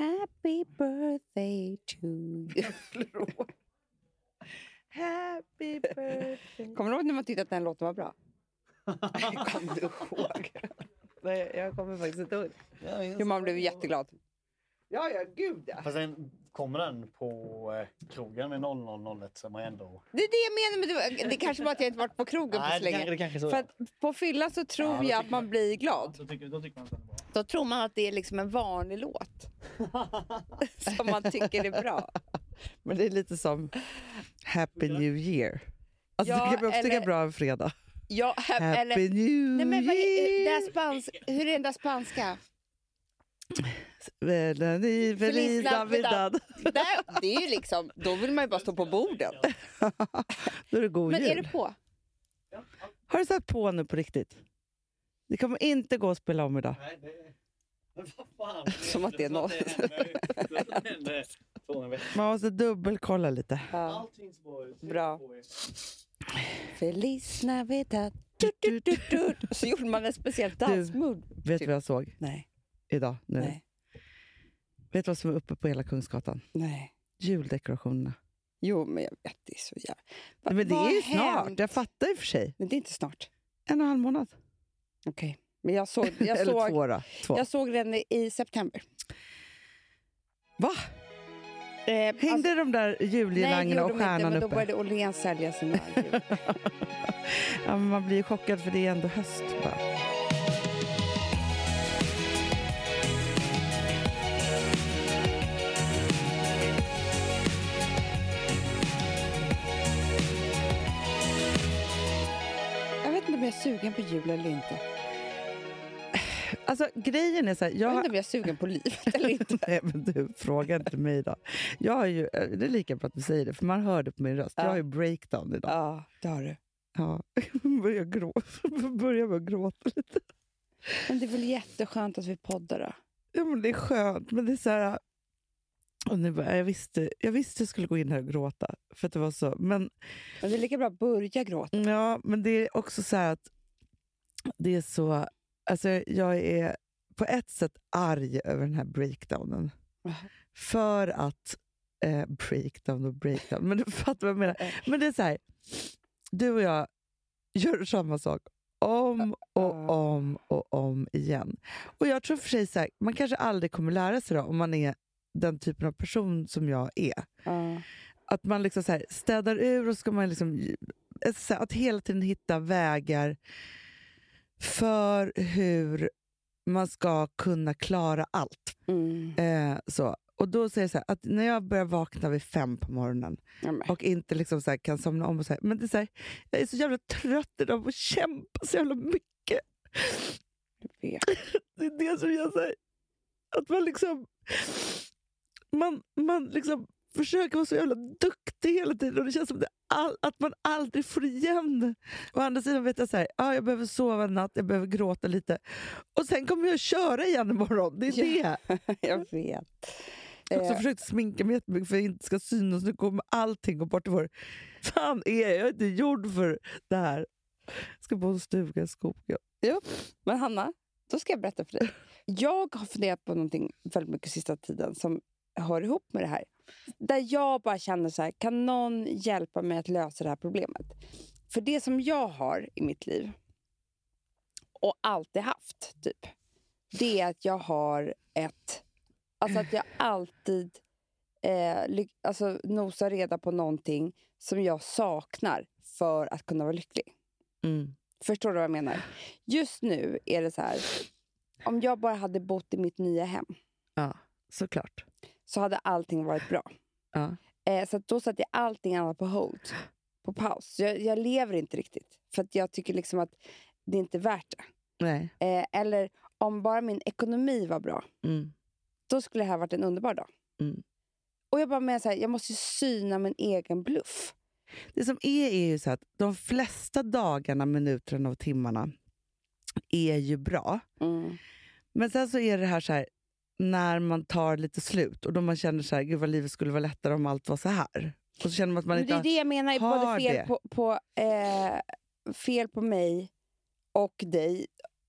Happy birthday to you. Happy birthday. Kommer du ihåg när man tyckte att den låten var bra? Kommer du ihåg? Nej, jag kommer faktiskt inte ihåg. Jo, man blev jätteglad. Ja, ja, gud ja. Fast sen kommer den på eh, krogen med 0001 så är man ändå... Det är det jag menar. Men det, var- det kanske var att jag inte varit på krogen på Nej, så det, länge. det kanske är så. För att på fyllan så tror Ja, jag att man jag- blir glad. då, tycker, då tycker man att bra. Då tror man att det är liksom en vanlig låt. som man tycker är bra. Men det är lite som Happy New Year. Alltså, Ja, det kan man också tycka bra en fredag. Ja, Happy eller, New nej, men vad är, Year! det är spans, hur är den där spanska? Feliz Feliz Navidad. Det är ju liksom, då vill man ju bara stå på borden. Då är det god Men jul. är du på? Har du satt på nu på riktigt? Det kommer inte gå att spela om idag. Nej, det... Fan? Som att det är något. Man måste dubbelkolla lite. Ja. Bra. Feliz Navidad. Du, du, du, du. Så gjorde man en speciell dansmove. Vet du vad jag såg Nej, idag? Nu? nej, Vet du vad som är uppe på hela Kungsgatan? nej. Juldekorationerna. Jo, men jag vet, det är så jävla... Va- Men det är ju snart. hänt? Jag fattar i och för sig. Men det är inte snart. En och en halv månad. Okej. Men jag såg, jag, Eller såg, två då. Två. jag såg den i september. Va? Eh, Hängde de där nej, gjorde och de inte, stjärnan men då uppe? började Åhléns sälja sina jul. Ja, man blir ju chockad för det är ändå höst. Bara. Är sugen på jul eller inte. Alltså grejen är så här, Jag vet jag... inte om jag är sugen på livet eller inte. Nej, men du, fråga inte mig då. Jag har ju, eh, det är lika bra att du säger det, för man hör det på min röst. Jag Ja. har ju breakdown idag. Ja, det har du. Ja. Börjar gråta. Börjar med att gråta lite. Men det är väl jätteskönt att vi poddar då? Ja, men det är skönt, men det är så här... Och nu bara, jag, visste, jag visste jag skulle gå in här och gråta. För att det var så. Men, Men det är lika bra att börja gråta. ja, men det är också så här att det är så... Alltså jag är på ett sätt arg över den här breakdownen. Jaha. För att... Eh, breakdown och breakdown, men du fattar vad jag menar. Eh. Men det är så här, du och jag gör samma sak om och Ja. om och om igen. Och jag tror för sig så här, man kanske aldrig kommer lära sig då, om man är den typen av person som jag är. Ja. Att man liksom så här städar ur och ska man liksom, eh, att hela tiden hitta vägar för hur man ska kunna klara allt. Mm. Eh, så. Och då säger jag så här, att när jag börjar vakna vid fem på morgonen men. och inte liksom så här kan somna om. Och så här. Men det är så här, jag är så jävla trött idag på att kämpa så jävla mycket. Jag vet. Det är det som gör att man liksom... Man, man liksom försöker vara så jävla duktig hela tiden och det känns som det all, att man aldrig får igen det. Å andra sidan vet jag så här, ja, jag behöver sova en natt, jag behöver gråta lite. Och sen kommer jag köra igen imorgon. Det är Ja. det. Jag vet. Jag har också Eh, försökt sminka mig jättemycket för att det inte ska synas. Nu kommer allting gå bort i vår... Fan är jag? Jag är inte gjord för det här. Jag ska bo i en stuga i skogen. Men Hanna, då ska jag berätta för dig. Jag har funderat på någonting väldigt mycket sista tiden som hör ihop med det här. Där jag bara känner så här, kan någon hjälpa mig att lösa det här problemet? För det som jag har i mitt liv och alltid haft, typ, det är att jag har ett... Alltså att jag alltid eh, alltså, nosar reda på någonting som jag saknar för att kunna vara lycklig. Mm. Förstår du vad jag menar? Just nu är det så här. Om jag bara hade bott i mitt nya hem Ja, såklart. Så hade allting varit bra. Ja. Eh, så då satte jag allting annat på hold, på paus. Jag, jag lever inte riktigt. För att jag tycker liksom att det inte är värt det. Eh, eller om bara min ekonomi var bra, Mm. då skulle det här varit en underbar dag. Mm. Och jag bara menar så här, jag måste ju syna min egen bluff. Det som är är ju så att de flesta dagarna, minuterna och timmarna är ju bra. Mm. Men sen så är det här så här när man tar lite slut och då man känner så här, gud vad livet skulle vara lättare om allt var så här. Och så känner man att man Men inte det är det jag menar, både fel det. på, på, eh, fel på mig och dig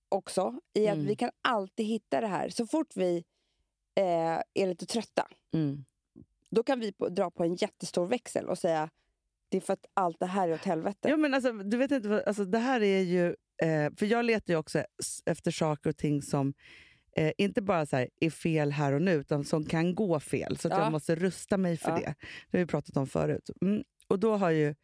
också. I att Mm. vi kan alltid hitta det här. Så fort vi eh, är lite trötta, Mm. då kan vi på, dra på en jättestor växel och säga det är för att allt det här är åt helvete. Ja, men alltså, du vet inte, alltså, det här är ju... Eh, för jag letar ju också efter saker och ting som eh, inte bara så här, är fel här och nu, utan som kan gå fel. Så att Ja. jag måste rusta mig för Ja. det. Det har vi pratat om förut. Mm. Och då har ju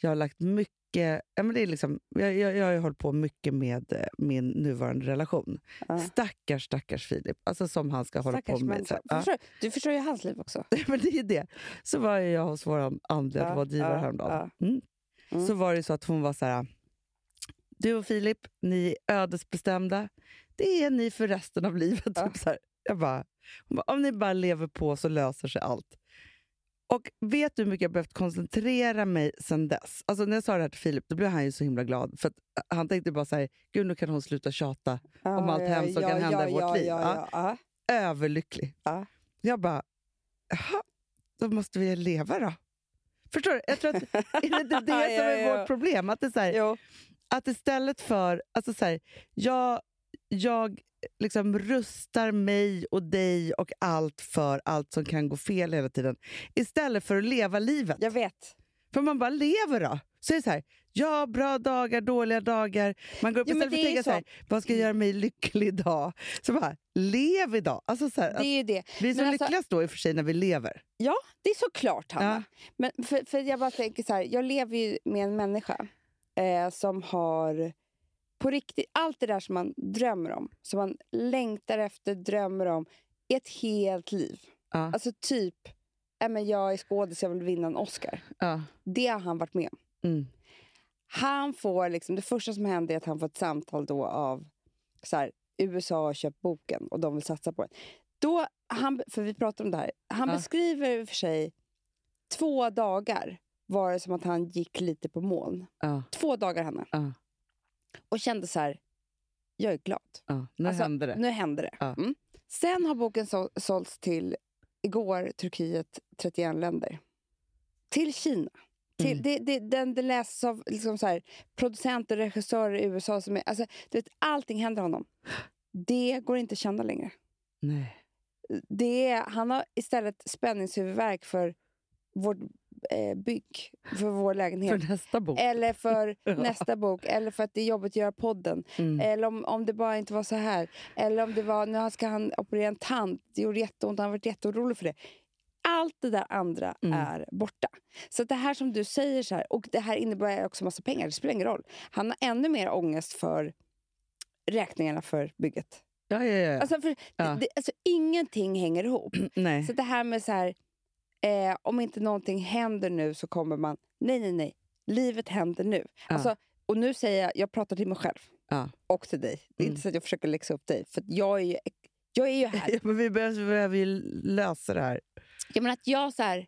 jag lagt mycket... Ja, men det är liksom, jag, jag, jag har ju hållit på mycket med eh, min nuvarande relation. Ja. Stackars, stackars Filip. Alltså som han ska hålla Stackars på med. Så, ja. Du förstår ju hans liv också. men det är det. Så var jag hos vår andliga Ja, rådgivare ja, häromdagen. Mm. Mm. Så var det så att hon var så här... Du och Filip, ni är ödesbestämda. Det är ni för resten av livet. Ja. Typ så här. Jag bara, om ni bara lever på så löser sig allt. Och vet du hur mycket jag behövt koncentrera mig sen dess? Alltså när jag sa det här till Filip, då blev han ju så himla glad. För att han tänkte bara så här, gud nu kan hon sluta tjata. Om allt hemskt som kan hända i vårt ja, liv. Ja, Ja. ja, ja. Överlycklig. Ja. Jag bara, jaha, då måste vi leva då. Förstår du? Jag tror att är det det som Ja, är ja. vårt problem. Att, det är så här, att istället för... Alltså så här, jag jag liksom rustar mig och dig och allt för allt som kan gå fel hela tiden. Istället för att leva livet. Jag vet. För man bara lever då. Så är det så här, ja, bra dagar, dåliga dagar. Man går upp Jo, istället för att tänka så här, vad ska göra mig lycklig idag? Så bara, lev idag. Alltså så här, Det är ju det. vi är så alltså- lyckligast då i och för sig när vi lever. Ja, det är såklart, Hanna. Ja. Men för, för jag bara tänker så här, jag lever ju med en människa eh, som har på riktigt allt det där som man drömmer om, som man längtar efter, drömmer om, i ett helt liv. Ja. Alltså typ, äh, men jag är skådis, jag vill vinna en Oscar. Ja. Det har han varit med om. Mm. Han får liksom, det första som händer är att han får ett samtal då av så här, USA har köpt boken och de vill satsa på den. Då, han, för vi pratar om det här. Han Ja. beskriver för sig två dagar var det som att han gick lite på moln. Två dagar, Hanna. Och kände så här, jag är glad. Ja. Nu Alltså, händer det. Nu händer det. Ja. Mm. Sen har boken så, sålts till, igår, Turkiet, 31 länder. Till Kina. Till, Mm. det, det, den, det läses av liksom så här, producenter och regissörer i USA. Som är, alltså, du vet, allting händer honom. Det går inte att känna längre. Nej. Det är, han har istället spänningshuvudvärk för vårt eh, bygg, för vår lägenhet. För nästa bok. Eller för Ja. nästa bok, eller för att det är jobbigt att göra podden. Mm. Eller om, om det bara inte var så här. Eller om det var, nu ska han operera en tand. Det gjorde jätteont, han har varit jätteorolig för det. Allt det där andra Mm. är borta. Så det här som du säger, så här, och det här innebär också massa pengar, det spelar ingen roll. Han har ännu mer ångest för räkningarna för bygget. Ja, ja, ja. Alltså, för, Ja. det, alltså, ingenting hänger ihop. Nej. Så det här med så här, eh, om inte någonting händer nu så kommer man... Nej, nej, nej. Livet händer nu. Ja. Alltså, och nu säger jag, jag pratar till mig själv. Ja. Och till dig. Det är Mm. inte så att jag försöker läxa upp dig. För jag är ju, jag är ju här. Ja, men vi behöver, vi behöver ju lösa det här. jag menar att jag så här...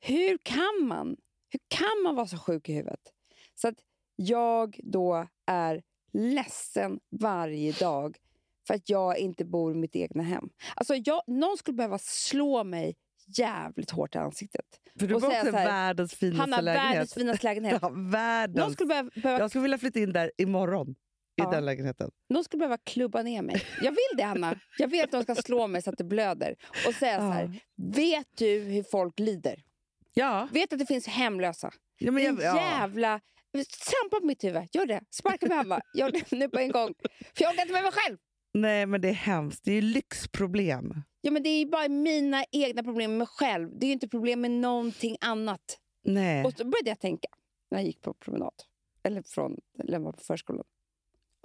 Hur kan man? Hur kan man vara så sjuk i huvudet? Så att jag då är ledsen varje dag för att jag inte bor i mitt egna hem. Alltså jag, någon skulle behöva slå mig jävligt hårt i ansiktet. För du Och säga också så här, världens finaste Han har lägenhet. världens finaste lägenhet. Ja, Någon världens. skulle behöva, behöva, Jag skulle vilja flytta in där imorgon. I Ja. den lägenheten. någon skulle behöva klubba ner mig. Jag vill det, Hanna. Jag vill att de ska slå mig så att det blöder. Och säga så här, vet du hur folk lider? Ja. Vet att det finns hemlösa? ja, men En jag, ja. jävla... Trampa på mitt huvud. Gör det. Sparka mig Hanna. Gör det nu på en gång. För jag orkar inte med mig själv. Nej, men det är hemskt. Det är ju lyxproblem. Ja, men det är ju bara mina egna problem med mig själv. Det är ju inte problem med någonting annat. Nej. Och så började jag tänka när jag gick på promenad. Eller från lämna på förskolan.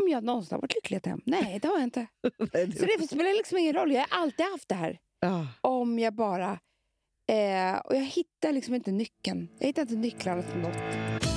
Om jag någonsin har varit lycklig hem? Nej, det har jag inte. Nej, Så det spelar liksom ingen roll. Jag har alltid haft det här. ja. Om jag bara... Eh, och jag hittar liksom inte nyckeln. Jag hittar inte nycklarna till något.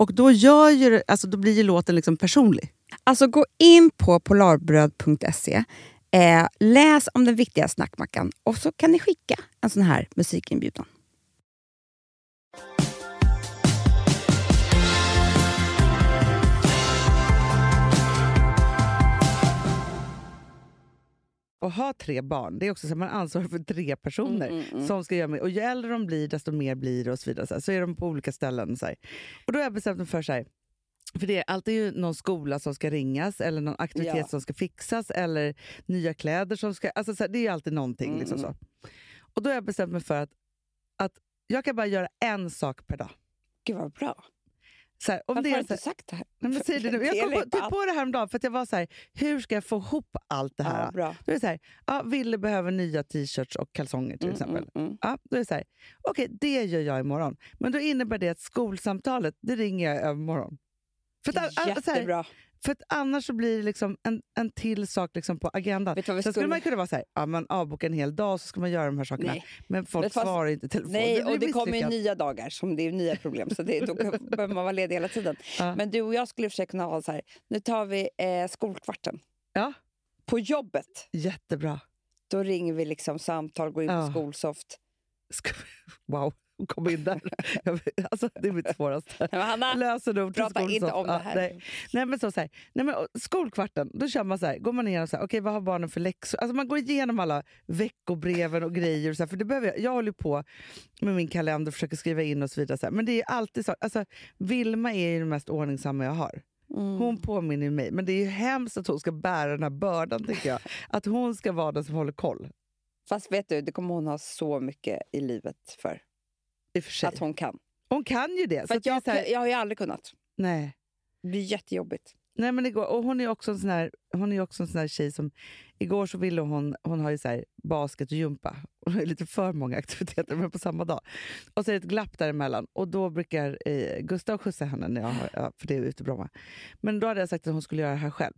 Och då, gör ju, alltså, då blir ju låten liksom personlig. Alltså gå in på polarbröd.se, eh, läs om den viktiga snackmackan och så kan ni skicka en sån här musikinbjudan. Och ha tre barn, det är också så att man ansvarar för tre personer. Mm, mm, mm. som ska göra med. Och ju äldre de blir, desto mer blir det och så vidare. Så, här. så är de på olika ställen. Så här. Och då har jag bestämt mig för så här, för det är alltid ju någon skola som ska ringas eller någon aktivitet Ja. som ska fixas eller nya kläder som ska... Alltså så här, det är ju alltid någonting. Mm, Liksom mm. så. Och då har jag bestämt mig för att, att jag kan bara göra en sak per dag. Gud vad bra. Här, om Varför det har är du så inte sagt det här? nej, men säg det nu. Jag kom på, typ på det här om dagen för att jag var så här, hur ska jag få ihop allt det här? Ja, bra. Då är det så här, ja, Ville behöver nya t-shirts och kalsonger till Mm, exempel. mm, mm. Ja, då är det så här, okej, det gör jag imorgon. Men då innebär det att skolsamtalet, det ringer jag övermorgon. För att, all- all- så här, Jättebra. För att annars så blir det liksom en, en till sak liksom på agendan. Vet Sen skulle skulle- man kunna vara så här, ja, man avbokar en hel dag så ska man göra de här sakerna. Nej. Men folk Men fast- svarar inte i telefon. Nej, blir och det kommer ju nya dagar som det är nya problem. Så det, då behöver man vara ledig hela tiden. Ja. Men du och jag skulle försöka kunna ha så här, nu tar vi eh, skolkvarten. Ja. På jobbet, Jättebra. då ringer vi liksom samtal, går in Ja. på Skolsoft. Ska Wow, kom in där. Alltså, det är mitt svåraste. Hanna, Lösenord till prata inte om det Ja, här. nej. Nej, men så, så här, nej, men, skolkvarten, då kör man så här, går man igenom så här, okej vad har barnen för läxor? Alltså man går igenom alla veckobreven och grejer. Och så här, för det behöver jag, jag håller på med min kalender och försöker skriva in och så vidare. Så här, men det är alltid så, alltså, Vilma är ju den mest ordningsamma jag har. Mm. Hon påminner mig, men det är ju hemskt att hon ska bära den här bördan tycker jag. Att hon ska vara den som håller koll. Fast vet du, det kommer hon ha så mycket i livet för. I och för sig. Att hon kan. Hon kan ju det. För så det jag, så här, jag har ju aldrig kunnat. nej. Det blir jättejobbigt. Nej, men det går. Och hon är också en sån här, hon är också en sån här tjej som... Igår så ville hon... Hon har ju så här basket och gympa. Hon har lite för många aktiviteter men på samma dag. Och så är det ett glapp däremellan. Och då brukar eh, Gustav skjutsa henne, när jag har, för det är ute i Bromma. Men då hade jag sagt att hon skulle göra det här själv.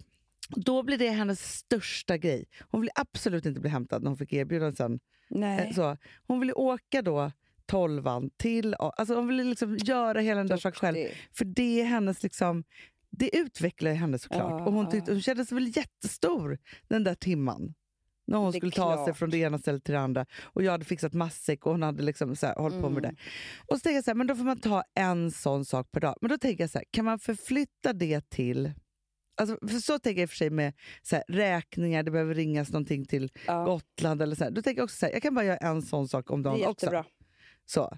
Då blir det hennes största grej. Hon vill absolut inte bli hämtad när hon fick erbjudande sen. Nej. Eh, Så, hon ville åka då tolvan till... Alltså hon ville liksom göra hela den där saken själv. För det är hennes liksom... Det utvecklar henne såklart. Ja, och hon, tyckte, hon kände sig väl jättestor den där timman. När hon skulle ta sig klart. från det ena stället till det andra. Och jag hade fixat matsäck och hon hade liksom så här, hållit på med Mm. det. Och så tänker jag så här, men då får man ta en sån sak per dag. Men då tänker jag så här, kan man förflytta det till... Alltså, för så tänker jag i och för sig med så här, räkningar, det behöver ringas någonting till Ja, Gotland eller så här. Då tänker jag också så här, jag kan bara göra en sån sak om det är dagen också. Så.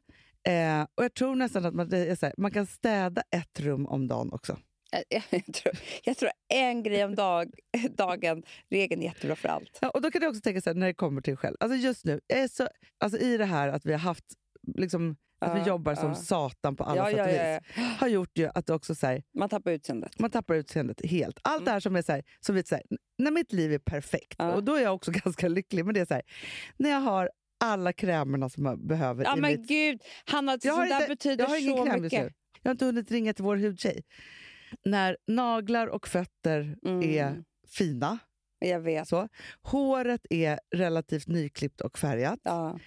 Eh, och jag tror nästan att man, här, man kan städa ett rum om dagen också. Jag, jag, tror, jag tror en grej om dag, dagen, regeln är jättebra för allt. Ja, och då kan jag också tänka så här, när det kommer till själv. Alltså just nu, är så, alltså i det här att vi har haft, liksom, att vi Ja, jobbar som ja. satan på alla Ja, sätt och vis. ja, ja. Har gjort ju att det också så här, Man tappar utseendet. man tappar utseendet helt. Allt Mm. det här som är så här, som vet, så här, när mitt liv är perfekt, och då är jag också ganska lycklig, men det är så här, när jag har alla krämerna som jag behöver Ja men mitt gud, Hanna, Jag sånt har, där inte, betyder jag har ingen så kräm mycket. Jag har inte hunnit ringa till vår hudtjej. När naglar och fötter Mm. är fina, Jag vet. så. håret är relativt nyklippt och färgat. Ja.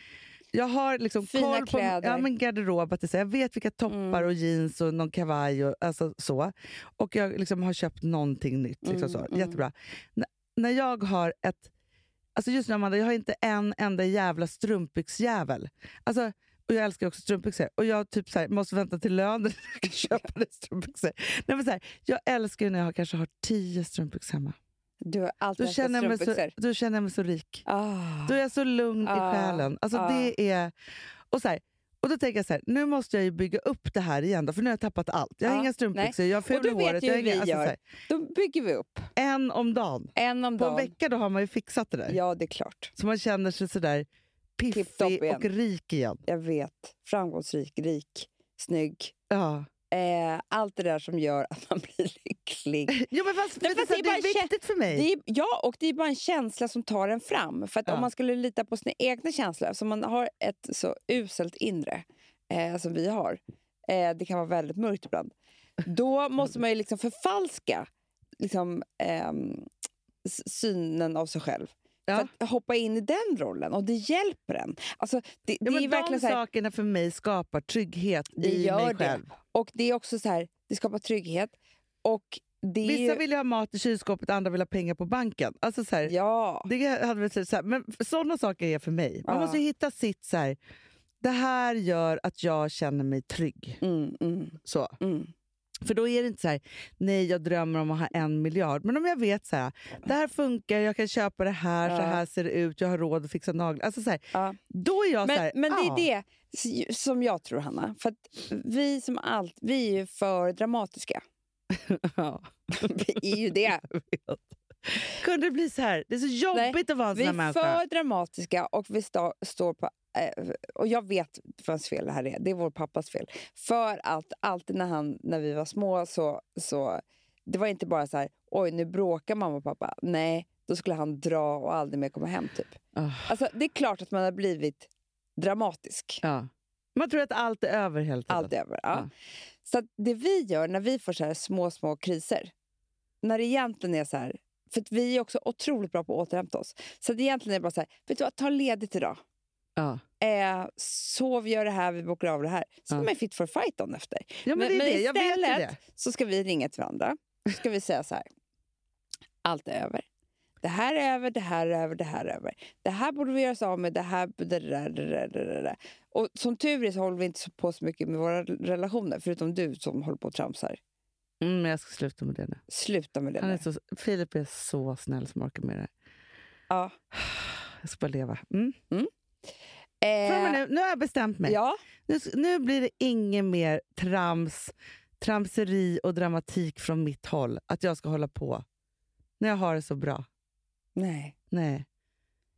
Jag har liksom Fina koll på kläder. ja, men garderob. Att det, är jag vet vilka toppar Mm. och jeans och någon kavaj. Och, alltså, så. och jag liksom har köpt någonting nytt. Liksom Mm, så. mm. Jättebra. N- när jag har ett... Alltså just nu, Amanda, jag har inte en enda jävla strumpbyxjävel. Alltså, och jag älskar också strumpbyxor. Och jag typ så här, måste vänta till lön när jag kan köpa strumpbyxor. Nej, men så här, jag älskar när jag kanske har tio strumpbyxor hemma. Du har alltid Då känner, jag mig så, då känner jag mig så rik. Ah. Då är jag så lugn Ah, i själen. Alltså ah. det är, och, så här, och då tänker jag så här, nu måste jag ju bygga upp det här igen. Då, för nu har jag tappat allt. Jag har Ja, inga strumpbyxor, jag har ful i håret. Jag inga, alltså, här, Då bygger vi upp en om dagen. en om På en dagen. vecka då har man ju fixat det där. Ja, det är klart. Så man känner sig sådär piffig och rik igen. Jag vet. Framgångsrik, rik, snygg. Ja. Eh, allt det där som gör att man blir lycklig. Jo, men fast, Nej, fast det, är det är viktigt för mig. Är, ja, och det är bara en känsla som tar en fram. För Ja. om man skulle lita på sina egna känslor, så man har ett så uselt inre eh, som vi har, eh, det kan vara väldigt mörkt ibland, då måste man ju liksom förfalska liksom, ehm, synen av sig själv. Ja. För att hoppa in i den rollen, och det hjälper en. Alltså, det, Ja, det är de verkligen så här, sakerna för mig skapar trygghet Det i mig det. själv. och det är också så här, det skapar trygghet. Och det Vissa ju, vill ha mat i kylskåpet, andra vill ha pengar på banken. Alltså så här, Ja, Det hade väl så här, men sådana saker är för mig. Man Ja. måste hitta sitt så här. Det här gör att jag känner mig trygg. mm, mm, Så. mm. För då är det inte så här, nej jag drömmer om att ha en miljard. Men om jag vet så här, det här funkar, jag kan köpa det här, så Ja. här ser det ut, jag har råd att fixa naglar. Alltså så här, Ja. Då är jag så Men, här, men det är det som jag tror, Hanna. För vi som allt, vi är ju för dramatiska. Ja, Vi är ju det. Kunde det bli så här? Det är så jobbigt att vara en Vi sån är här människa. för dramatiska och vi sta, står på... Eh, och jag vet vems fel det här är. Det är vår pappas fel. För att alltid när, han, när vi var små så, så... Det var inte bara så här, oj nu bråkar mamma och pappa. Nej, då skulle han dra och aldrig mer komma hem. typ. Ah, Alltså, det är klart att man har blivit dramatisk. ja. Man tror att allt är över hela tiden. Allt över. Ja. Ja. Så det vi gör när vi får så här små, små kriser, När det egentligen är så här... För vi är också otroligt bra på att återhämta oss. Så att egentligen är det bara så här, vet du vad, ta ledigt idag. Ja. Eh, sov, gör det här, vi bokar av det här. Så Ja. är man fit for fight dagen efter. ja, men, det är det. Vet ju istället det. så ska vi ringa till varandra. Så ska vi säga så här. Allt är över. Det här är över, det här är över, det här är över. Det här borde vi göra oss av med, det här... Det där, det där, det där, det där. Och som tur är så håller vi inte på så mycket med våra relationer, förutom du som håller på och tramsar. Mm, men jag ska sluta med det nu. Sluta med det Han är så, Filip är så snäll som orkar med det. Ja. Jag ska bara leva. Mm. Eh, och med nu, nu har jag bestämt mig. ja, Nu, nu blir det inget mer trams, tramseri och dramatik från mitt håll. Att jag ska hålla på när jag har det så bra. nej. Nej.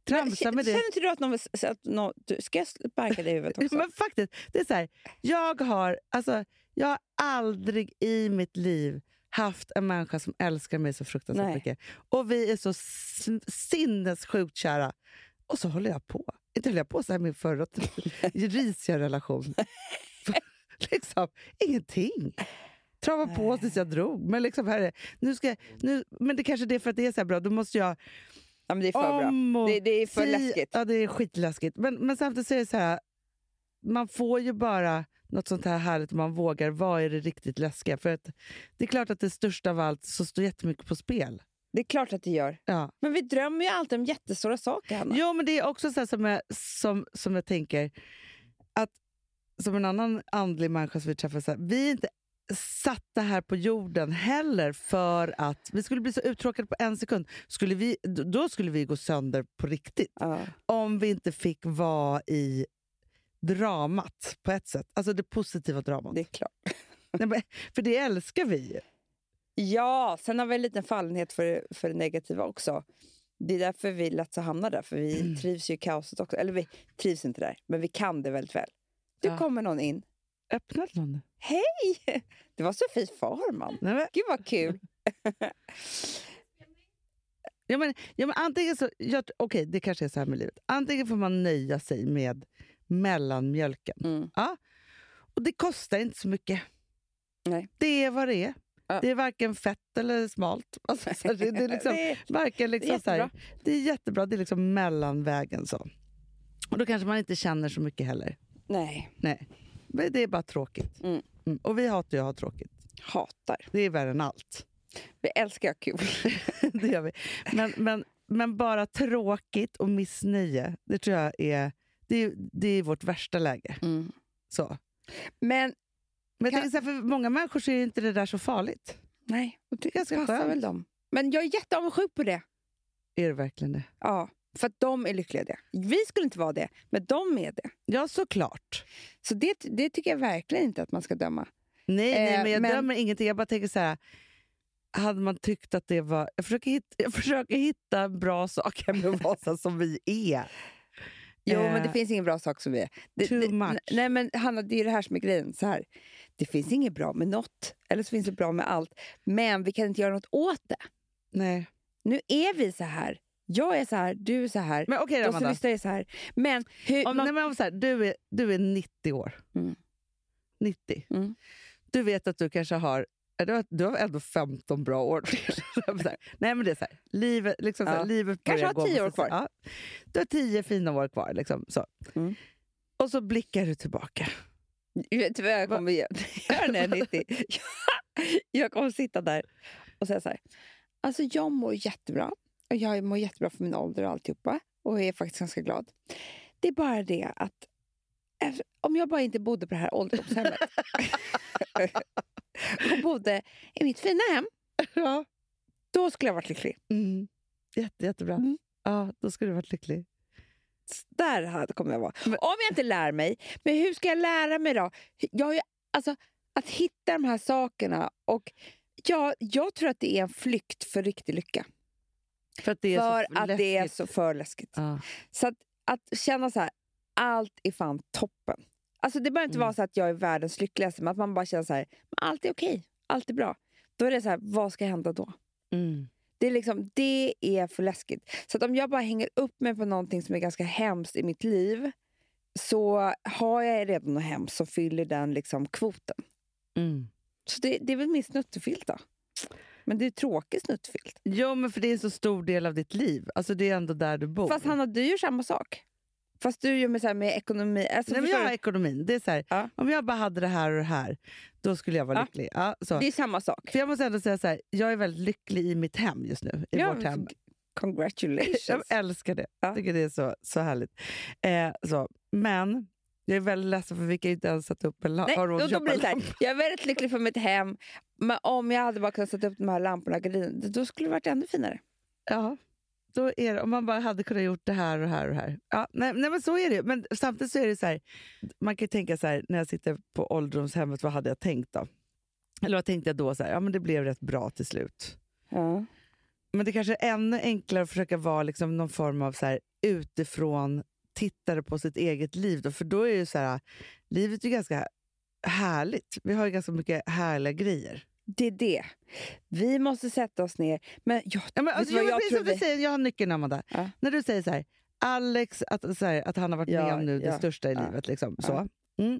Tramsa med det. Känner inte du att någon vill säga att någon, du, Ska jag sparka dig i huvudet också? Men faktiskt, det är så här, jag har, alltså, jag har aldrig i mitt liv haft en människa som älskar mig så fruktansvärt Nej. mycket. Och vi är så sinnessjukt kära. Och så håller jag på. Inte höll jag på så här med min förra risiga relation. liksom, ingenting. Trava på tills jag drog. Men, liksom, här är, nu ska, jag- nu, men det kanske är för att det är så här bra. Då måste jag ja, men det är för bra. om och Det, det är för si- läskigt. Ja, det är skitläskigt. Men, men samtidigt så är det så här, man får ju bara något sånt här härligt man vågar. Vad är det riktigt läskiga? För att det är klart att det största av allt så står jättemycket på spel. Det är klart att det gör. Ja. Men vi drömmer ju alltid om jättestora saker, Hanna. Jo, men det är också så som, jag, som, som jag tänker, att som en annan andlig människa som vi träffar, så här, vi är inte satta här på jorden heller för att vi skulle bli så uttråkade på en sekund. Skulle vi, då- då skulle vi gå sönder på riktigt. Ja. om vi inte fick vara i dramat på ett sätt. Alltså det positiva dramat. Det är klart. Nej, men, för det älskar vi. Ja, sen har vi en liten fallenhet för, för det negativa också. Det är därför vi lätt så hamnar där, för vi Mm. trivs ju i kaoset också. Eller vi trivs inte där, men vi kan det väldigt väl. Du Ja. kommer någon in. Öppnade någon nu? Hej! Det var Sofie Farman. Nej, men, Gud vad kul. ja, men, ja, men antingen så, jag, okej, det kanske är så här med livet. Antingen får man nöja sig med mellanmjölken. Mm. Och det kostar inte så mycket. Nej. Det är vad det är. Ja. Det är varken fett eller smalt. Alltså, så det, det är liksom, Det är- varken liksom det är så här, jättebra. det är jättebra. Det är liksom mellanvägen. så. Och då kanske man inte känner så mycket heller. Nej, Nej, men det är bara tråkigt. Mm. Mm. Och vi hatar ju att ha tråkigt. hatar. Det är värre än allt. Vi älskar att ha kul. det gör vi. Men, men, men bara tråkigt och missnöje, det tror jag är, det är, det är vårt värsta läge. Mm. Så. Men Men jag Kan- så här, för många människor så är inte det där så farligt. nej, och det ganska passar skönt. väl dem. Men jag är jätteavundsjuk på det. Är det verkligen det? Ja, för att de är lyckliga i det. Vi skulle inte vara det, men de är det. Ja, såklart. Så det, det tycker jag verkligen inte att man ska döma. Nej, nej Eh, men jag men- dömer ingenting. Jag bara tänker så här, hade man tyckt att det var... Jag försöker hitta, jag försöker hitta bra saker med att vara som vi är. Jo, Eh, men det finns ingen bra sak som är. Det, too det, much. Nej, men Hanna, det är det här som är grejen. Så här. Det finns inget bra med något, eller så finns det bra med allt. Men vi kan inte göra något åt det. Nej. Nu är vi så här. Jag är så här, du är så här. Men okej, de som Amanda. lyssnar är så här. Men hur... Om, man, nej, men om så här, du, är, du är 90 år. Mm. 90. Mm. Du vet att du kanske har du har, du har ändå 15 bra år. Nej men det är så här, livet, liksom så här, Ja. livet Kanske har 10 gå- år kvar. Ja, du har 10 fina år kvar. Liksom, så. Mm. Och så blickar du tillbaka. Vet du vad jag kommer göra göra när jag är 90? Jag kommer sitta där och säga så här. Alltså jag mår jättebra. Och jag mår jättebra för min ålder och alltihopa. Och jag är faktiskt ganska glad. Det är bara det att efter- om jag bara inte bodde på det här ålderdomshemmet och bodde i mitt fina hem, Ja. då skulle jag varit lycklig. Mm. Jätte, jättebra. Mm. Ja, då skulle du varit lycklig. Där kommer jag vara. Om jag inte lär mig, men hur ska jag lära mig då? Jag har ju, alltså, att hitta de här sakerna. Och ja, jag tror att det är en flykt för riktig lycka. För att det är för så att det är läskigt. så för läskigt. Ja. Så att, att känna så här, allt är fan toppen. Alltså det behöver inte Mm. vara så att jag är världens lyckligaste, men att man bara känner så här, allt är okej, allt är bra. Då är det så här, vad ska hända då? Mm. Det är, liksom, det är för läskigt. Så att om jag bara hänger upp mig på någonting som är ganska hemskt i mitt liv så har jag redan något hemskt som fyller den liksom kvoten. Mm. Så det, det är väl min snuttefilt då. Men det är tråkig snuttfilt. Jo, men för det är en så stor del av ditt liv. Alltså Det är ändå där du bor. Fast Hanna, du gör samma sak. Fast du gör med, så här, med ekonomi. Alltså, Nej, men jag har ekonomin. Det är så här, Ja. Om jag bara hade det här och det här, då skulle jag vara Ja. lycklig. Ja. Det är samma sak. För jag måste ändå säga så här, jag är väldigt lycklig i mitt hem just nu. I vårt hem. Congratulations. Jag älskar det. Ja. Jag tycker det är så, så härligt. Eh, så. Men jag är väldigt ledsen för vi kan inte ens sätta upp en lampa. Nej, då, då blir det här, jag är väldigt lycklig för mitt hem, men om jag hade bara kunnat sätta upp de här lamporna och gardinerna, då skulle det varit ännu finare. Ja, då är det, om man bara hade kunnat gjort det här och här och här. Ja, nej, nej, men så är det. Men samtidigt så är det så här, man kan tänka så här, när jag sitter på ålderdomshemmet, vad hade jag tänkt då? Eller vad tänkte jag då? Så här, ja, men det blev rätt bra till slut. Ja. Men det kanske är ännu enklare att försöka vara liksom någon form av så här, utifrån tittare på sitt eget liv. Då, för då är ju så här, livet är ganska härligt. Vi har ju ganska mycket härliga grejer. Det är det. Vi måste sätta oss ner. Men jag, Ja, men, alltså, jag, jag precis du vi- säger, jag har nyckeln, Amanda. Ja. När du säger så här, Alex, att, så här, att han har varit Ja, med om nu det största i livet. Liksom, så. Mm.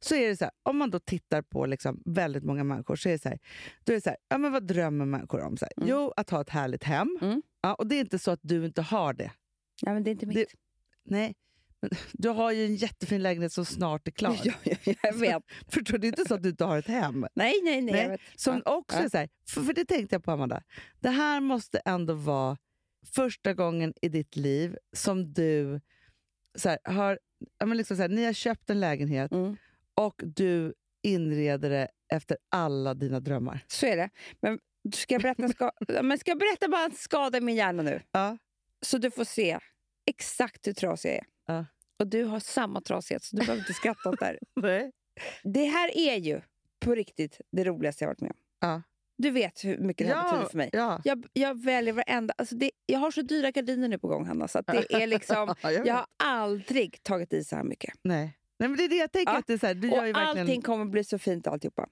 så är det så här, om man då tittar på liksom väldigt många människor så är det så här, då är det så här, ja, men vad drömmer människor om? Så Mm. Jo, att ha ett härligt hem. Mm. Ja, och det är inte så att du inte har det. Ja, men det är inte mitt. Det- Nej, du har ju en jättefin lägenhet som snart är klar. Ja, ja, jag vet. Förstår du? Inte så att du inte har ett hem. Nej, nej, nej. Nej, Jag vet. Som Ja, också ja. är så här, för, för det tänkte jag på Amanda. Det här måste ändå vara första gången i ditt liv som du så här, har... Men liksom så här, ni har köpt en lägenhet Mm. och du inreder det efter alla dina drömmar. Så är det. Men ska jag berätta, ska, men ska jag berätta bara en skada i min hjärna nu? Ja. Så du får se exakt hur trasig jag är. Ja. Och du har samma trasighet, så du behöver inte skratta åt det här. Nej. Det här är ju på riktigt det roligaste jag varit med om. Ja. Du vet hur mycket det här betyder för mig. Ja. Jag, jag väljer varenda... Alltså det, jag har så dyra gardiner nu på gång, Hanna. Så det är liksom, Ja, jag jag har aldrig tagit i så här mycket. Nej. Nej, men det är det jag tänker. Ja. Att det är så här, du gör ju Och verkligen... allting kommer bli så fint alltihopa.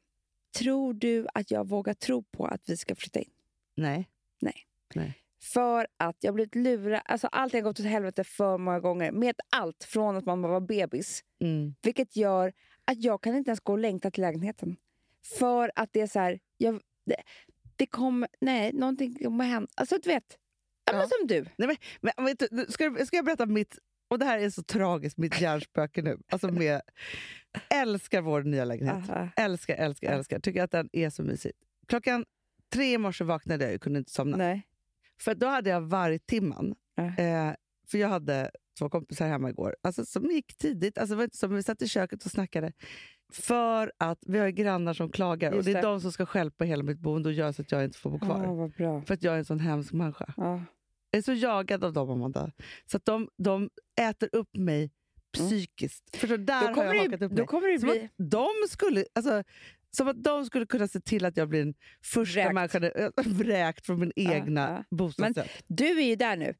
Tror du att jag vågar tro på att vi ska flytta in? Nej. För att jag blivit lurad. Alltså allting har gått åt helvete för många gånger. Med allt från att man var bebis. Mm. Vilket gör att jag kan inte ens gå och längta till lägenheten. För att det är så här... Jag, det, det kommer... Nej, någonting kommer hända. Alltså du vet. Ja. Men som du. Men, vet du, ska, ska jag berätta mitt... Och det här är så tragiskt, mitt hjärnspöke nu. Alltså med, älskar vår nya lägenhet. Aha. Älskar, älskar, älskar. Tycker att den är så mysig. Klockan tre i morse vaknade jag och kunde inte somna. Nej. För då hade jag vargtimman. Ja. Eh, för jag hade två kompisar hemma igår alltså, som gick tidigt. Alltså, det var inte som vi satt i köket och snackade. För att vi har grannar som klagar och Just det är det. de som ska stjälpa hela mitt boende och göra så att jag inte får bo kvar. Ah. För att jag är en sån hemsk människa. Ja. Jag är så jagad av dem, Amanda. Så att de, de äter upp mig psykiskt. För så där Då har jag hakat det, upp då mig. kommer det bli... de skulle... Alltså, som att de skulle kunna se till att jag blir den första Vräkt. människan vräkt från min egna ja. bostadsrätt. Du är ju där nu.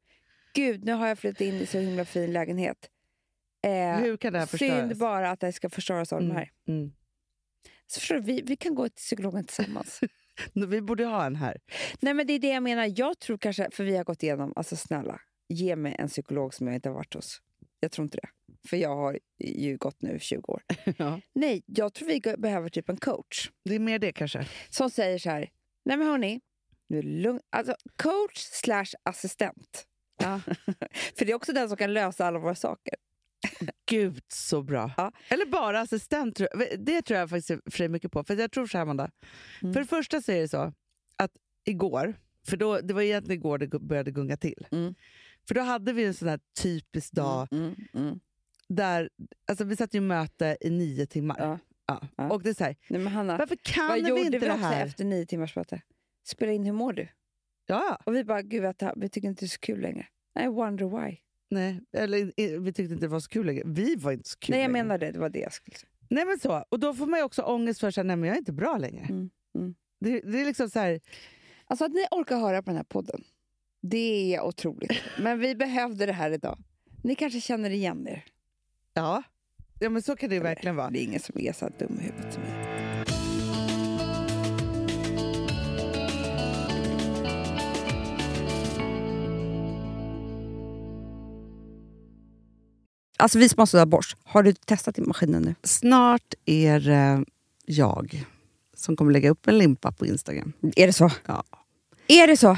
Gud, nu har jag flyttat in i så himla fin lägenhet. Eh, Hur kan det här förstöras? synd bara att det ska förstöras av de här. Mm. Så förstår du, vi, vi kan gå till psykologen tillsammans. Mm. Vi borde ha en här. Nej men det är det jag menar. Jag tror kanske, för vi har gått igenom, alltså snälla, ge mig en psykolog som jag inte har varit hos. Jag tror inte det. För jag har ju gått nu 20 år. Ja. Nej, jag tror vi behöver typ en coach. Det är mer det kanske. Som säger så här, nej men hörni, nu lugnt. Alltså coach slash assistent. Ja. för det är också den som kan lösa alla våra saker. Gud så bra. Ja. Eller bara assistent. Det tror jag faktiskt för mycket på. För jag tror så här, Amanda. Mm. För det första så är det så att igår, för då, det var egentligen igår det började gunga till. Mm. För då hade vi en sån här typisk dag Mm, mm. Där, alltså vi satt i möte i nio timmar. Ja. Ja. Ja. Och det är så här, Nej, men Hanna, varför kan vad vi gjorde inte vi det här? efter nio timmars möte? Spela in hur mår du? Ja, Och vi bara, gud vet vi tycker inte det är så kul längre. I wonder why. nej, eller vi tyckte inte det var så kul längre. Vi var inte så kul Nej jag menar det, det var det jag skulle säga. Nej men så, och då får man ju också ångest för att jag är inte bra längre. Mm, mm. Det, det är liksom så här, Alltså att ni orkar höra på den här podden, det är otroligt. Men vi behövde det här idag. Ni kanske känner igen er. Ja. Ja men så kan det ju verkligen vara. Det är ingen som är så dum i huvudet som mig. Alltså vi som har sådär borst, har du testat i maskinen nu? Snart är det jag som kommer lägga upp en limpa på Instagram. Är det så? Ja. Är det så?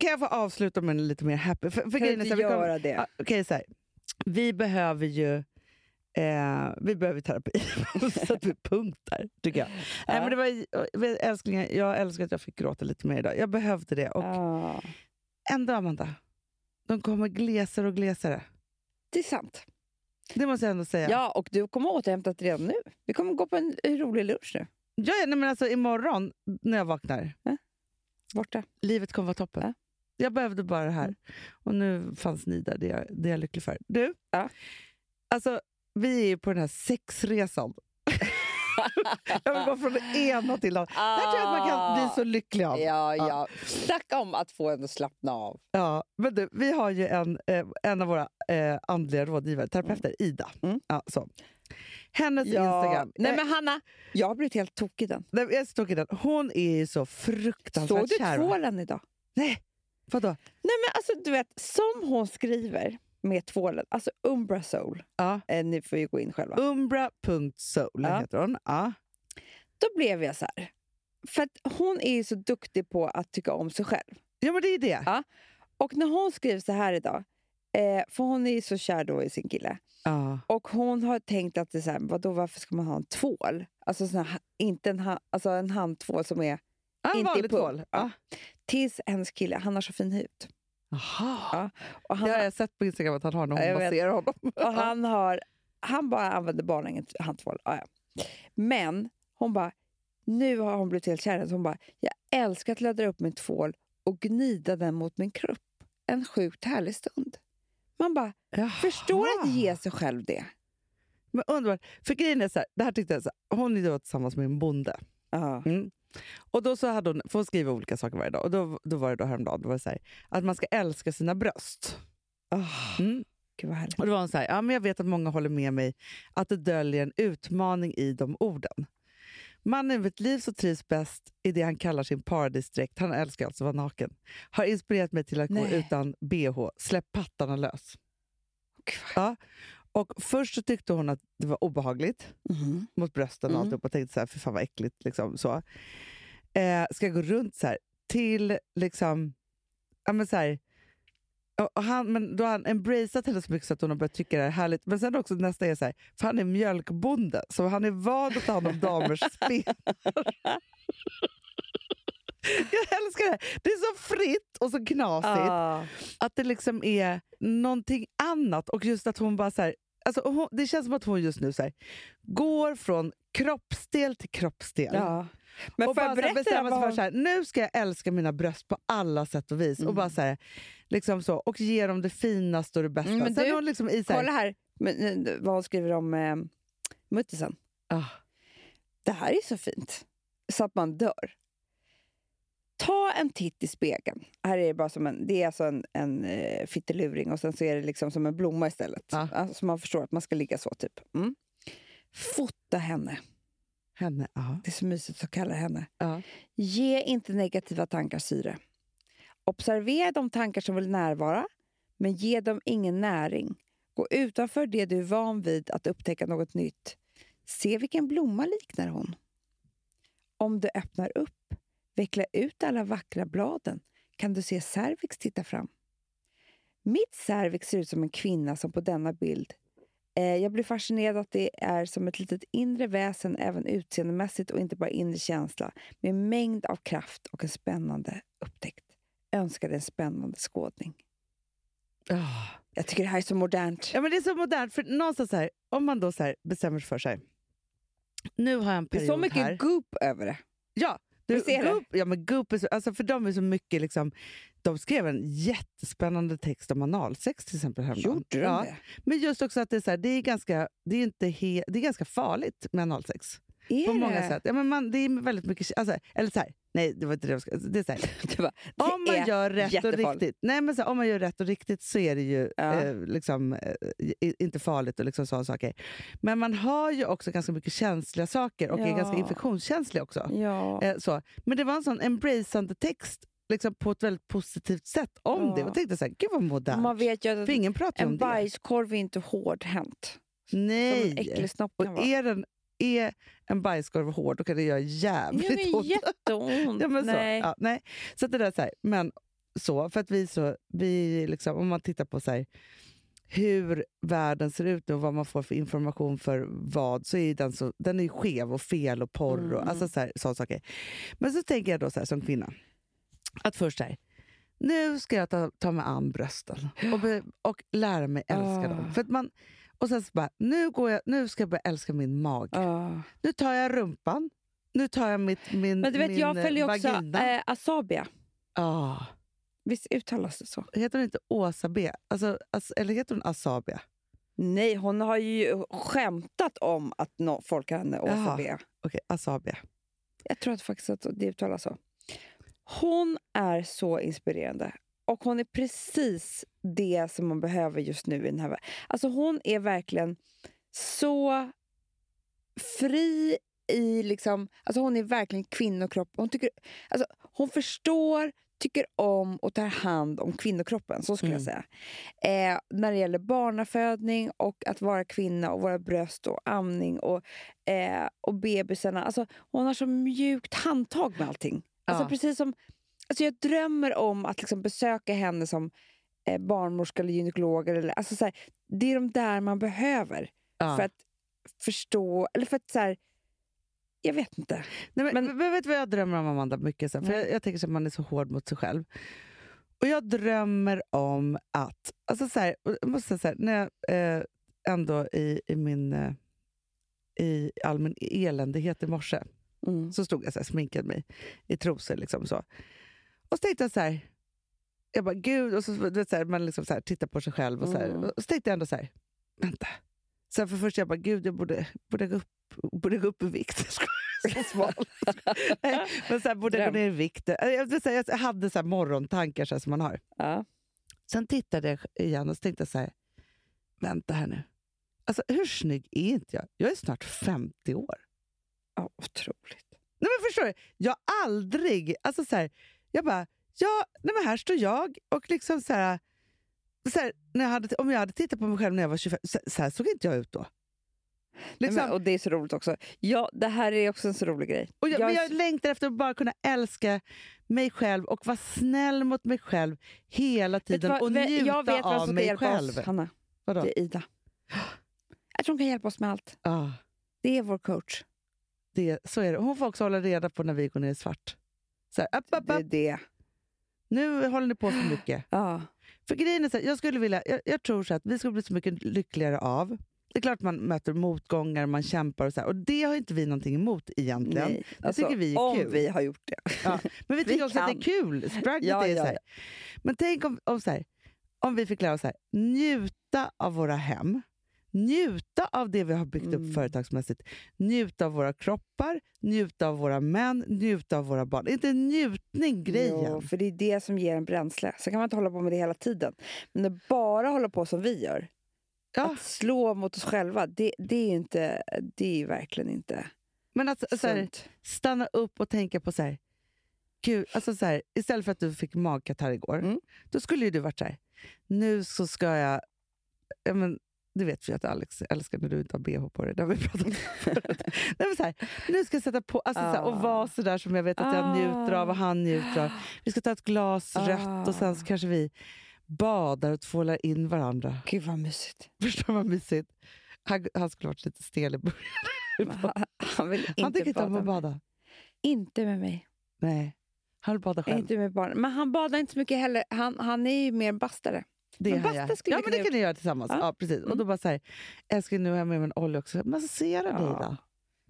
Kan jag få avsluta med en lite mer happy? För, för är så här, vi kommer- det? Ja, Okej, så här. Vi behöver ju eh, vi behöver terapi. så att vi punktar, tycker jag. Nej, men det var, älsklingar, jag älskar att jag fick gråta lite mer idag. Jag behövde det. Och Ja, ändå, Amanda, de kommer glesare och glesare. det är sant. Det måste jag ändå säga. Ja, och du kommer återhämta dig redan nu. Vi kommer gå på en rolig lunch nu. Ja, ja, nej, men alltså, imorgon när jag vaknar, Borta. livet kommer vara toppen. Ja. Jag behövde bara det här. Mm. Och nu fanns ni där, det är, jag- det är jag lycklig för. Du, Ja. alltså, vi är på den här sexresan. jag vill gå från det ena till det andra. Det här tror jag att man kan bli så lycklig av. Ja, ja. Snacka om att få en att slappna av. Ja, men du, vi har ju en, eh, en av våra eh, andliga rådgivare, terapeuter, Ida. Mm. Ja, så. Hennes Instagram. Nej, eh, men Hanna, jag har blivit helt tokig i den. nej, jag stod i den. Hon är ju så fruktansvärt Såg du kär. tvålen idag? Nej, vadå? Nej, men alltså du vet, som hon skriver med tvålen, alltså Umbra Soul. Ja. Eh, ni får ju gå in själva. Umbra.soul Ja. heter hon. Ja. Då blev jag så här. För att hon är ju så duktig på att tycka om sig själv. ja, men det är det. Ja. Och när hon skriver så här idag, eh, för hon är ju så kär då i sin kille. Ja. Och hon har tänkt att det är så här, vadå, varför ska man ha en tvål? Alltså sån här, inte en, ha, alltså en handtvål som är... Ja, en vanlig tvål. Ja. Tills hennes kille, han har så fin hud. Jaha. Ja. Och han, Det har jag sett på Instagram att han har när hon masserar honom. och han, har, han bara använder bara ingen handtvål. Ja, ja. Men hon bara, nu har hon blivit helt kär så hon bara, jag älskar att ladda upp min tvål och gnida den mot min kropp. En sjukt härlig stund. Man bara, förstår att ge sig själv det. Men underbart. För grejen är så här, det här tyckte jag, så här, hon är då tillsammans med en bonde. Mm. Och då så hade hon, för hon skriver olika saker varje dag. Och då, då var det då häromdagen, då var det så här, att man ska älska sina bröst. Oh, Mm. Och då var hon så här, ja, men jag vet att många håller med mig att det döljer en utmaning i de orden. Mannen i mitt liv så trivs bäst i det han kallar sin paradisdräkt. Han älskar alltså att vara naken. Har inspirerat mig till att gå Nej. utan bh. Släpp pattarna lös. Vad- Ja. Och först så tyckte hon att det var obehagligt Mhm. mot brösten och Mm. alltihop och tänkte så här, för fan vad äckligt. Liksom, så. Eh, ska jag gå runt så här till liksom, ja men så här, och- han, men då har han embraceat henne så mycket så att hon har börjat tycka det är härligt. Men sen också nästa är så här, för han är mjölkbonde så han är van att ta hand om damers spenar. Jag älskar det! Det är så fritt och så knasigt. Ah. Att det liksom är någonting annat. Och just att hon bara så här, alltså hon, Det känns som att hon just nu så här, går från kroppsdel till kroppsdel. Ja. Men och bara berätta bestämma sig för så här, nu ska jag älska mina bröst på alla sätt och vis. Och Mm. bara så här, liksom så, och ge dem det finaste och det bästa. Mm, men Sen du, hon liksom i så här, Kolla här men, eh, vad hon skriver om eh, muttisen. ah, Det här är så fint, så att man dör. Ta en titt i spegeln. Här är det bara som en, det är alltså en, en eh, fitteluring och sen så är det liksom som en blomma istället. Ja. Alltså, så man förstår att man ska ligga så typ. Mm. Fota henne. henne. Det är så mysigt att kalla henne. ja. Ge inte negativa tankar syre. Observera de tankar som vill närvara, men ge dem ingen näring. Gå utanför det du är van vid att upptäcka något nytt. Se vilken blomma liknar hon. Om du öppnar upp, veckla ut alla vackra bladen kan du se cervix titta fram. Mitt cervix ser ut som en kvinna som på denna bild. Eh, jag blir fascinerad att det är som ett litet inre väsen även utseendemässigt och inte bara inre känsla med en mängd av kraft och en spännande upptäckt. Önskar dig en spännande skådning. Ah. Jag tycker det här är så modernt. ja men det är så modernt. För någonstans här, om man då så här bestämmer sig för sig. Nu har jag en Det är period så mycket här. goop över det. Ja, du, Visst är det? Goop, ja, men Goop är så, alltså för dem är så mycket liksom, de skrev en jättespännande text om analsex till exempel häromdagen. Gjorde de ja, det? Men just också att det är, så här, det är, ganska, det är, inte he, det är ganska farligt med analsex. Är på många det? sätt. Ja, men man, det är väldigt mycket... Alltså, eller så här, nej, det var inte det jag ska... Det är så här, Det bara, det om man är gör rätt och jättefarligt. riktigt nej, men så, om man gör rätt och riktigt så är det ju Ja. eh, liksom, eh, inte farligt och liksom sådana saker. Men man har ju också ganska mycket känsliga saker och är Ja. ganska infektionskänslig också. Ja. Eh, så. Men det var en sån embraceande text liksom, på ett väldigt positivt sätt om Ja. det. Och tänkte så här, gud vad modernt. Man vet ju att För ingen pratar ju om en det. bajskorv är inte hårdhänt. Som en Nej! äcklig snopp kan Och vara. är, den, är en bajskorv hård då kan det göra jävligt Ja, men ont. jätteont. Ja, men Nej. Så, ja, nej. så det där är så här, men så, för att vi så, vi liksom, om man tittar på så här, hur världen ser ut nu och vad man får för information för vad, så är den, så, den är skev och fel och porr och Mm. alltså så här, sådana saker. Men så tänker jag då så här, som kvinna, att först så här, nu ska jag ta, ta mig an brösten och, be, och lära mig älska Ah. dem. För att man, och sen så bara, nu, går jag, nu ska jag börja älska min mage. Ja. Nu tar jag rumpan, nu tar jag mitt, min, Men du vet, min jag eh, följer också vagina. eh, Asabia. Ah. Visst uttalas det så? Heter hon inte Åsa B? Alltså, as, eller heter hon Asabia? Nej, hon har ju skämtat om att no, folk kallar henne Åsa Jaha. B. Okej, Asabia. Jag tror att faktiskt att det uttalas så. Hon är så inspirerande. Och hon är precis det som man behöver just nu i den här. Alltså hon är verkligen så fri i liksom... Alltså hon är verkligen kvinnokropp. Hon, tycker, alltså hon förstår, tycker om och tar hand om kvinnokroppen. Så skulle Mm. jag säga. Eh, när det gäller barnafödning och att vara kvinna och våra bröst och amning och, eh, och bebisarna. Alltså, hon har så mjukt handtag med allting. Alltså, Ja. precis som, alltså, jag drömmer om att liksom besöka henne som eh, barnmorska eller gynekolog. Eller, alltså, så här, det är de där man behöver Ja. för att förstå... Eller för att så här, Jag vet inte. Nej, men, men- men, vet du vad jag drömmer om, Amanda? Mycket, så för jag, jag tänker att man är så hård mot sig själv. Och Jag drömmer om att... Alltså så här, måste säga när jag eh, ändå i, i min... Eh, i all min eländighet i morse Mm. så stod jag så här, sminkade mig i trosor. Liksom så. Och så tänkte jag så här... Jag bara, gud, och så, du vet, så här, man liksom så här, tittar på sig själv. Och så, här, Mm. och så tänkte jag ändå så här, vänta. Sen för först jag bara, gud, jag borde, borde, gå, upp, borde gå upp i vikt. Så smal. Nej, Men så här, borde jag gå ner i vikt. Jag, jag, hade så här morgontankar så här, som man har. Ja. Sen tittade jag igen och så tänkte jag så här, vänta här nu. Alltså, hur snygg är inte jag? Jag är snart 50 år. Ja, otroligt. Nej, men förstår du? Jag har aldrig... Alltså så här, jag bara, ja, nej, men här står jag och liksom så här, så här, när jag hade, om jag hade tittat på mig själv när jag var 25, så, så här såg inte jag ut då. Liksom, men, och det är så roligt också. Ja, det här är också en så rolig grej. och jag, jag jag längtar efter att bara kunna älska mig själv och vara snäll mot mig själv hela tiden vad? och njuta jag vet av som mig själv. oss, Hanna. Vadå? Det är Ida. Jag tror hon kan hjälpa oss med allt. Ja, Det är vår coach. det, så är det. Hon får också hålla reda på när vi går ner i svart. Så här, upp, upp, Det är upp. det. Nu håller ni på för mycket. Ja. För grejen är så här, jag, skulle vilja, jag, jag tror så att vi skulle bli så mycket lyckligare av... Det är klart man möter motgångar, man kämpar och så här, och det har inte vi någonting emot egentligen. Nej. Det tycker vi är om kul. vi har gjort det. Ja, men vi tycker Vi också att det är kul. Strugglet Ja, är ja, så här. Men tänk om, om, så här, om vi fick lära oss så här, njuta av våra hem, njuta av det vi har byggt Mm. upp företagsmässigt, njuta av våra kroppar, njuta av våra män, njuta av våra barn. Är inte njutning grejen? Jo, för det är det som ger en bränsle. Så kan man inte hålla på med det hela tiden. Men att bara hålla på som vi gör, Ja, att slå mot oss själva, det, det är ju inte, det är verkligen inte men att så här, stanna upp och tänka på så här, Gud, alltså så här, istället för att du fick magkatarr igår, Mm. då skulle ju du varit så här, nu så ska jag, ja, men, du vet ju att Alex älskar när du inte har bh på dig, det har vi pratat om förut. Nej, men så här, nu ska jag sätta på, alltså, så här, och Ah. vara så där som jag vet att jag Ah. njuter av och han njuter av. Vi ska ta ett glas Ah. rött och sen så kanske vi badar och tvålar in varandra. Gud vad mysigt. Förstår du vad mysigt? Han, han skulle varit lite stel i början. Han, han vill inte Han tycker inte om att bada. Inte med mig. Nej, han vill bada själv. Inte med barn. Men han badar inte så mycket heller. Han, han är ju mer bastare. Det Men ja. skulle ja, men det kan ni göra tillsammans. Ja. Ja. precis. Och Mm. då bara så här, älskling nu har jag med mig en olja också. Massera dig Ja. då.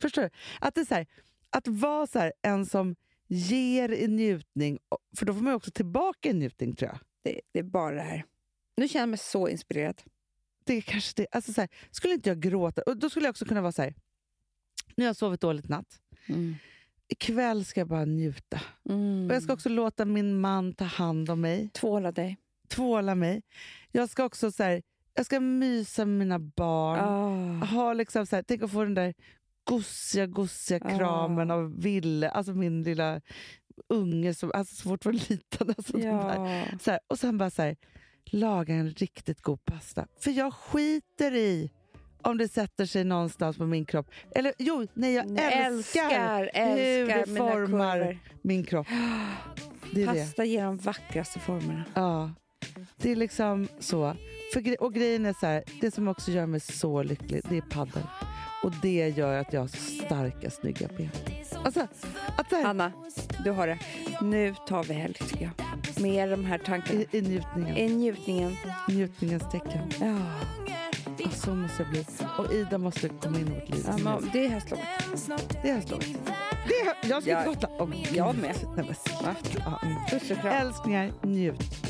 Förstår du? Att, det är så här, att vara så här, en som ger i njutning, och- för då får man också tillbaka i njutning tror jag. Det, det är bara det här. Nu känner jag mig så inspirerad. Det är kanske det. Alltså så här, skulle inte jag gråta, och då skulle jag också kunna vara så här, Nu har jag sovit dåligt natt. Mm. Ikväll ska jag bara njuta. Mm. Och jag ska också låta min man ta hand om mig, Tvåla dig. Tvåla mig. Jag ska också så här, jag ska mysa med mina barn. Ah. Ha liksom så här, tänk att få den där gosiga, gosiga Ah. kramen av Ville, alltså min lilla unge som alltså så fort var liten. Alltså. Ja. Så här, och sen bara så här, laga en riktigt god pasta. För jag skiter i om det sätter sig någonstans på min kropp. Eller jo, nej jag älskar, älskar, älskar hur det formar min kropp. Det är det. Pasta ger de vackraste formerna. Ja, det är liksom så. För, och grejen är så här, det som också gör mig så lycklig, det är paddel. Och det gör att jag har starka, snygga ben. Alltså, att här, Anna, du har det. Nu tar vi helg tycker jag. Med de här tankarna. i, i njutningen, I njutningen. njutningens tecken. Ja, Ja, så måste jag bli. Och Ida måste komma in i vårt liv. ja det är hästlovet. Det är hästlovet. Det är, jag ska till Gotland. Jag med. Nej, men sluta. Ja. Puss och kram. Älsklingar, njut.